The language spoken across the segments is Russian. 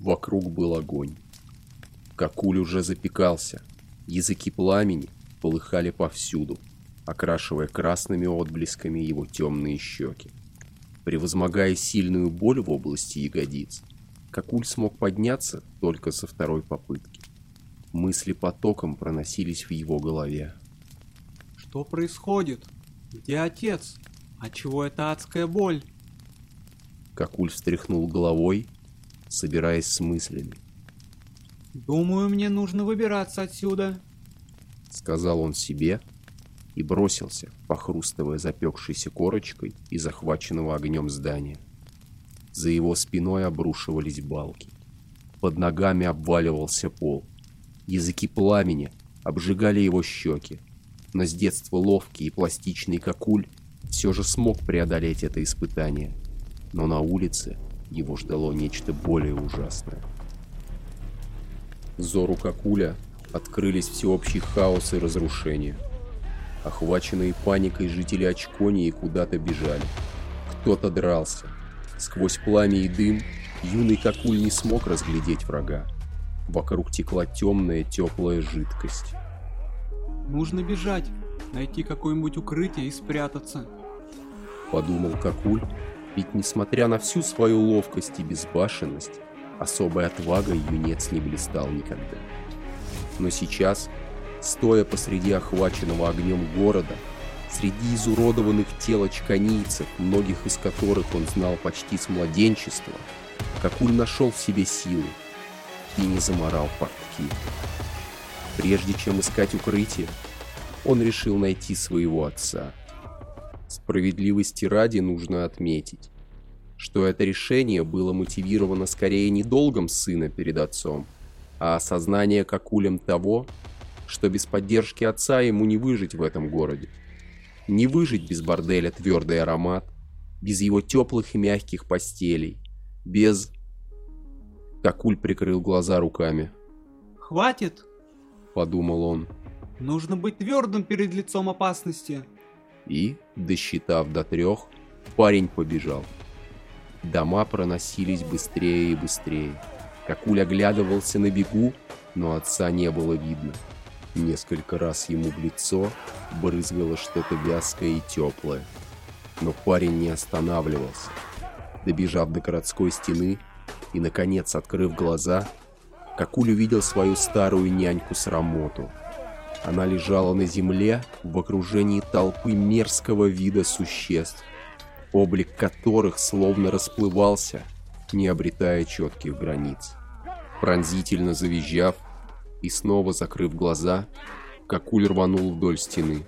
Вокруг был огонь. Какуль уже запекался. Языки пламени полыхали повсюду, окрашивая красными отблесками его темные щеки. Превозмогая сильную боль в области ягодиц, Какуль смог подняться только со второй попытки. Мысли потоком проносились в его голове. Что происходит? Где отец? А чего эта адская боль? Какуль встряхнул головой, собираясь с мыслями. Думаю, мне нужно выбираться отсюда. Сказал он себе и бросился, похрустывая запекшейся корочкой и захваченного огнем здания. За его спиной обрушивались балки. Под ногами обваливался пол. Языки пламени обжигали его щеки. Но с детства ловкий и пластичный Какуль все же смог преодолеть это испытание. Но на улице его ждало нечто более ужасное. Зору Какуля открылись всеобщий хаос и разрушение. Охваченные паникой жители Очконии куда-то бежали. Кто-то дрался. Сквозь пламя и дым юный Какуль не смог разглядеть врага. Вокруг текла темная теплая жидкость. Нужно бежать, найти какое-нибудь укрытие и спрятаться. Подумал Какуль, ведь несмотря на всю свою ловкость и безбашенность, особой отвагой юнец не блистал никогда. Но сейчас, стоя посреди охваченного огнем города, Среди изуродованных тел очканийцев, многих из которых он знал почти с младенчества, Какуль нашел в себе силы и не заморал портки. Прежде чем искать укрытие, он решил найти своего отца. Справедливости ради нужно отметить, что это решение было мотивировано скорее не долгом сына перед отцом, а осознанием Какулем того, что без поддержки отца ему не выжить в этом городе. Не выжить без борделя твердый аромат, без его теплых и мягких постелей, без... Какуль прикрыл глаза руками. «Хватит!» — подумал он. «Нужно быть твердым перед лицом опасности!» И, досчитав до трех, парень побежал. Дома проносились быстрее и быстрее. Какуль оглядывался на бегу, но отца не было видно. Несколько раз ему в лицо брызгало что-то вязкое и теплое. Но парень не останавливался. Добежав до городской стены и, наконец, открыв глаза, Какуль увидел свою старую няньку Срамоту. Она лежала на земле в окружении толпы мерзкого вида существ, облик которых словно расплывался, не обретая четких границ. Пронзительно завизжав, и снова закрыв глаза, Какуль рванул вдоль стены.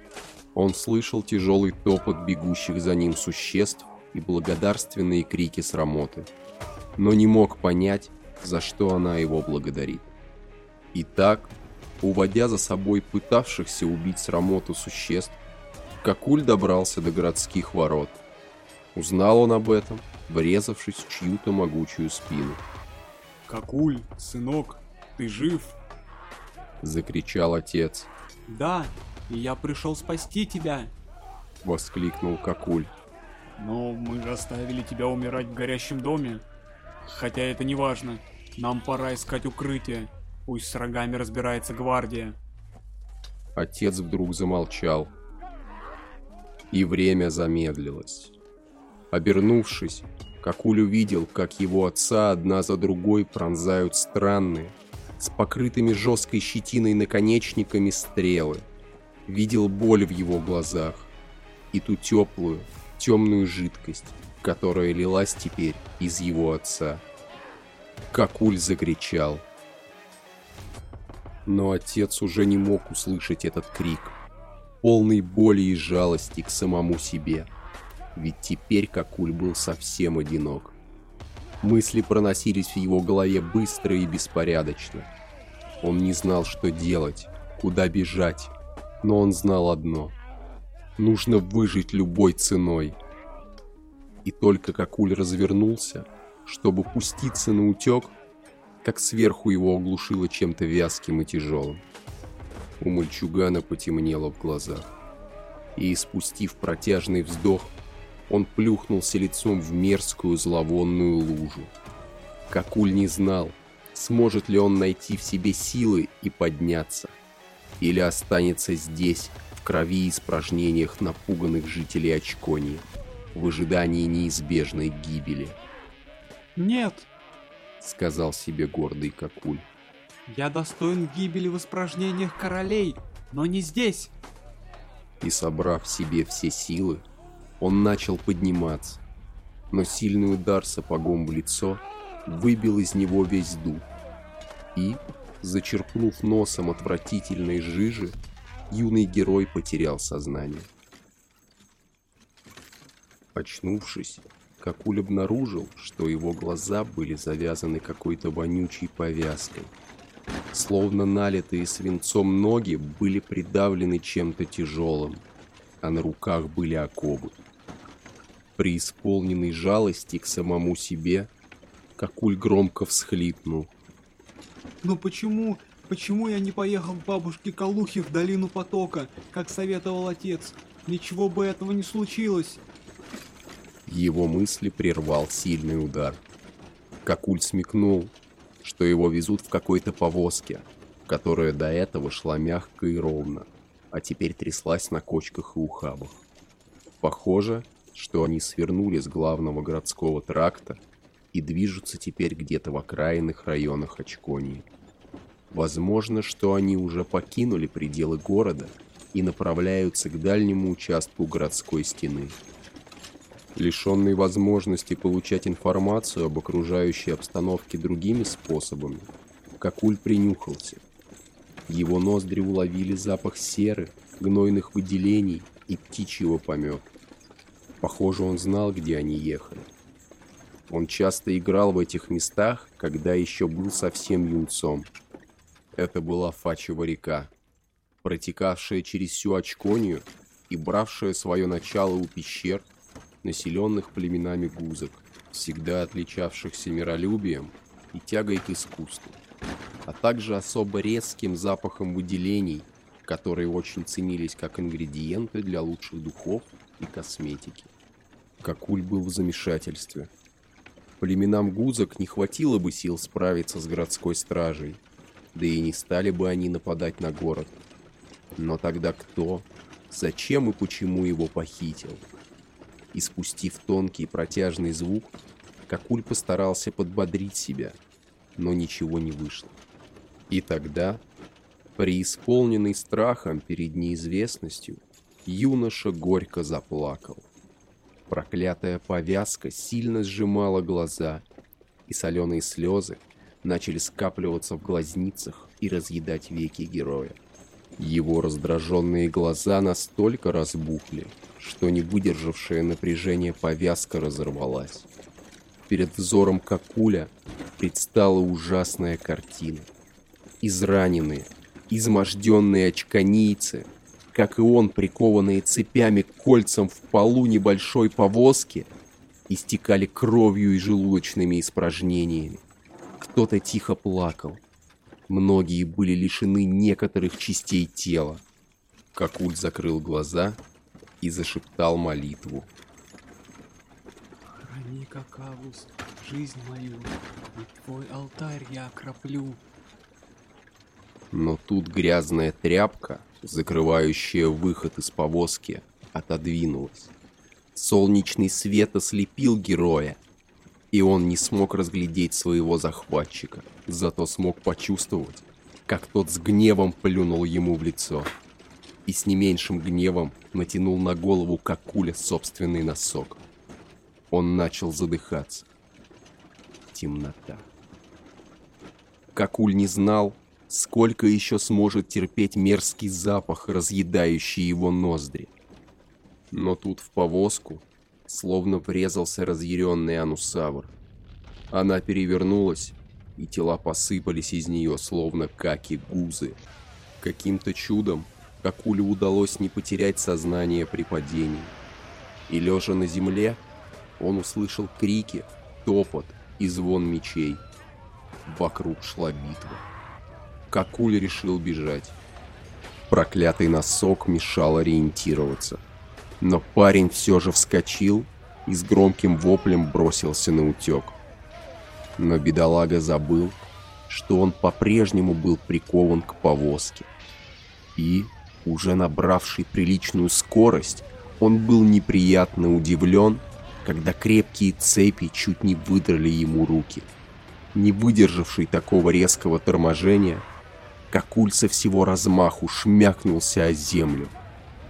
Он слышал тяжелый топот бегущих за ним существ и благодарственные крики срамоты, но не мог понять, за что она его благодарит. Итак, уводя за собой пытавшихся убить срамоту существ, Какуль добрался до городских ворот. Узнал он об этом, врезавшись в чью-то могучую спину. «Какуль, сынок, ты жив?» Закричал отец. «Да, и я пришел спасти тебя!» Воскликнул Какуль. «Но мы же оставили тебя умирать в горящем доме. Хотя это не важно. Нам пора искать укрытие. Пусть с рогами разбирается гвардия». Отец вдруг замолчал. И время замедлилось. Обернувшись, Какуль увидел, как его отца одна за другой пронзают странные, с покрытыми жесткой щетиной наконечниками стрелы. Видел боль в его глазах и ту теплую, темную жидкость, которая лилась теперь из его отца. Какуль закричал. Но отец уже не мог услышать этот крик, полный боли и жалости к самому себе. Ведь теперь Какуль был совсем одинок. Мысли проносились в его голове быстро и беспорядочно. Он не знал, что делать, куда бежать, но он знал одно. Нужно выжить любой ценой. И только как Уль развернулся, чтобы пуститься на утек, как сверху его оглушило чем-то вязким и тяжелым. У мальчугана потемнело в глазах. И, испустив протяжный вздох, он плюхнулся лицом в мерзкую зловонную лужу. Какуль не знал, Сможет ли он найти в себе силы и подняться? Или останется здесь, в крови и испражнениях напуганных жителей Очконии, в ожидании неизбежной гибели? «Нет!» — сказал себе гордый Кокуль. «Я достоин гибели в испражнениях королей, но не здесь!» И собрав в себе все силы, он начал подниматься, но сильный удар сапогом в лицо выбил из него весь дух. И, зачерпнув носом отвратительной жижи, юный герой потерял сознание. Очнувшись, Какуль обнаружил, что его глаза были завязаны какой-то вонючей повязкой. Словно налитые свинцом ноги были придавлены чем-то тяжелым, а на руках были оковы. При исполненной жалости к самому себе, Какуль громко всхлипнул. «Но почему, почему я не поехал к бабушке Калухе в долину потока, как советовал отец? Ничего бы этого не случилось!» Его мысли прервал сильный удар. Какуль смекнул, что его везут в какой-то повозке, которая до этого шла мягко и ровно, а теперь тряслась на кочках и ухабах. Похоже, что они свернули с главного городского тракта и движутся теперь где-то в окраинных районах Очконии. Возможно, что они уже покинули пределы города и направляются к дальнему участку городской стены. Лишенный возможности получать информацию об окружающей обстановке другими способами, Какуль принюхался. Его ноздри уловили запах серы, гнойных выделений и птичьего помета. Похоже, он знал, где они ехали. Он часто играл в этих местах, когда еще был совсем юнцом. Это была Фачева река, протекавшая через всю Очконию и бравшая свое начало у пещер, населенных племенами гузок, всегда отличавшихся миролюбием и тягой к искусству, а также особо резким запахом выделений, которые очень ценились как ингредиенты для лучших духов и косметики. Какуль был в замешательстве. Племенам гузок не хватило бы сил справиться с городской стражей, да и не стали бы они нападать на город. Но тогда кто, зачем и почему его похитил? И спустив тонкий протяжный звук, Какуль постарался подбодрить себя, но ничего не вышло. И тогда, преисполненный страхом перед неизвестностью, юноша горько заплакал. Проклятая повязка сильно сжимала глаза, и соленые слезы начали скапливаться в глазницах и разъедать веки героя. Его раздраженные глаза настолько разбухли, что не выдержавшее напряжение повязка разорвалась. Перед взором Какуля предстала ужасная картина. Израненные, изможденные очканийцы — как и он, прикованные цепями к кольцам в полу небольшой повозки, истекали кровью и желудочными испражнениями. Кто-то тихо плакал. Многие были лишены некоторых частей тела. Какуль закрыл глаза и зашептал молитву. «Храни, Какавус, жизнь мою, и твой алтарь я окроплю». Но тут грязная тряпка закрывающая выход из повозки, отодвинулась. Солнечный свет ослепил героя, и он не смог разглядеть своего захватчика, зато смог почувствовать, как тот с гневом плюнул ему в лицо. И с не меньшим гневом натянул на голову Какуля собственный носок. Он начал задыхаться. Темнота. Какуль не знал, Сколько еще сможет терпеть мерзкий запах, разъедающий его ноздри? Но тут в повозку словно врезался разъяренный анусавр. Она перевернулась, и тела посыпались из нее, словно каки-гузы. Каким-то чудом Какулю удалось не потерять сознание при падении. И лежа на земле, он услышал крики, топот и звон мечей. Вокруг шла битва. Какуль решил бежать. Проклятый носок мешал ориентироваться. Но парень все же вскочил и с громким воплем бросился на утек. Но бедолага забыл, что он по-прежнему был прикован к повозке. И, уже набравший приличную скорость, он был неприятно удивлен, когда крепкие цепи чуть не выдрали ему руки. Не выдержавший такого резкого торможения, Какуль со всего размаху шмякнулся о землю,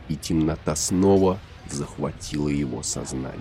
и темнота снова захватила его сознание.